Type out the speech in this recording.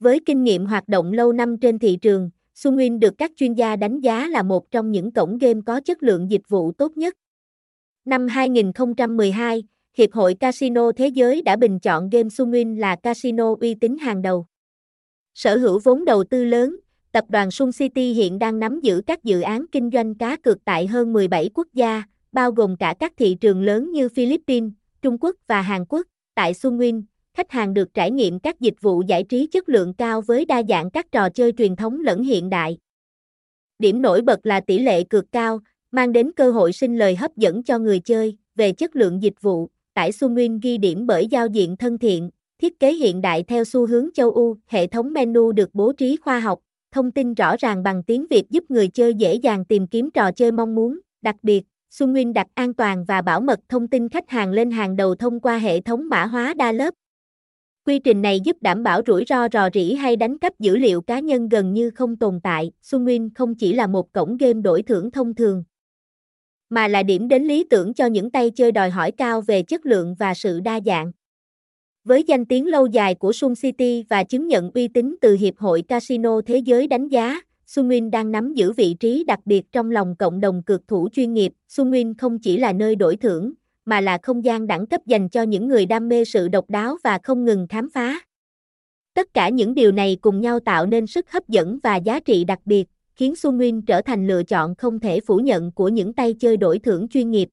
Với kinh nghiệm hoạt động lâu năm trên thị trường, Sunwin được các chuyên gia đánh giá là một trong những cổng game có chất lượng dịch vụ tốt nhất. Năm 2012, Hiệp hội Casino Thế giới đã bình chọn game Sunwin là casino uy tín hàng đầu. Sở hữu vốn đầu tư lớn, tập đoàn Sun City hiện đang nắm giữ các dự án kinh doanh cá cược tại hơn 17 quốc gia, bao gồm cả các thị trường lớn như Philippines, Trung Quốc và Hàn Quốc. Tại Sunwin, khách hàng được trải nghiệm các dịch vụ giải trí chất lượng cao với đa dạng các trò chơi truyền thống lẫn hiện đại. Điểm nổi bật là tỷ lệ cược cao, mang đến cơ hội sinh lời hấp dẫn cho người chơi. Về chất lượng dịch vụ, tại Sunwin ghi điểm bởi giao diện thân thiện, thiết kế hiện đại theo xu hướng châu Âu, hệ thống menu được bố trí khoa học, thông tin rõ ràng bằng tiếng Việt giúp người chơi dễ dàng tìm kiếm trò chơi mong muốn. Đặc biệt, Sunwin đặt an toàn và bảo mật thông tin khách hàng lên hàng đầu thông qua hệ thống mã hóa đa lớp. Quy trình này giúp đảm bảo rủi ro rò rỉ hay đánh cắp dữ liệu cá nhân gần như không tồn tại. Sunwin không chỉ là một cổng game đổi thưởng thông thường, mà là điểm đến lý tưởng cho những tay chơi đòi hỏi cao về chất lượng và sự đa dạng. Với danh tiếng lâu dài của Sun City và chứng nhận uy tín từ Hiệp hội Casino Thế giới đánh giá, Sunwin đang nắm giữ vị trí đặc biệt trong lòng cộng đồng cược thủ chuyên nghiệp. Sunwin không chỉ là nơi đổi thưởng, mà là không gian đẳng cấp dành cho những người đam mê sự độc đáo và không ngừng khám phá. Tất cả những điều này cùng nhau tạo nên sức hấp dẫn và giá trị đặc biệt, khiến Sunwin trở thành lựa chọn không thể phủ nhận của những tay chơi đổi thưởng chuyên nghiệp.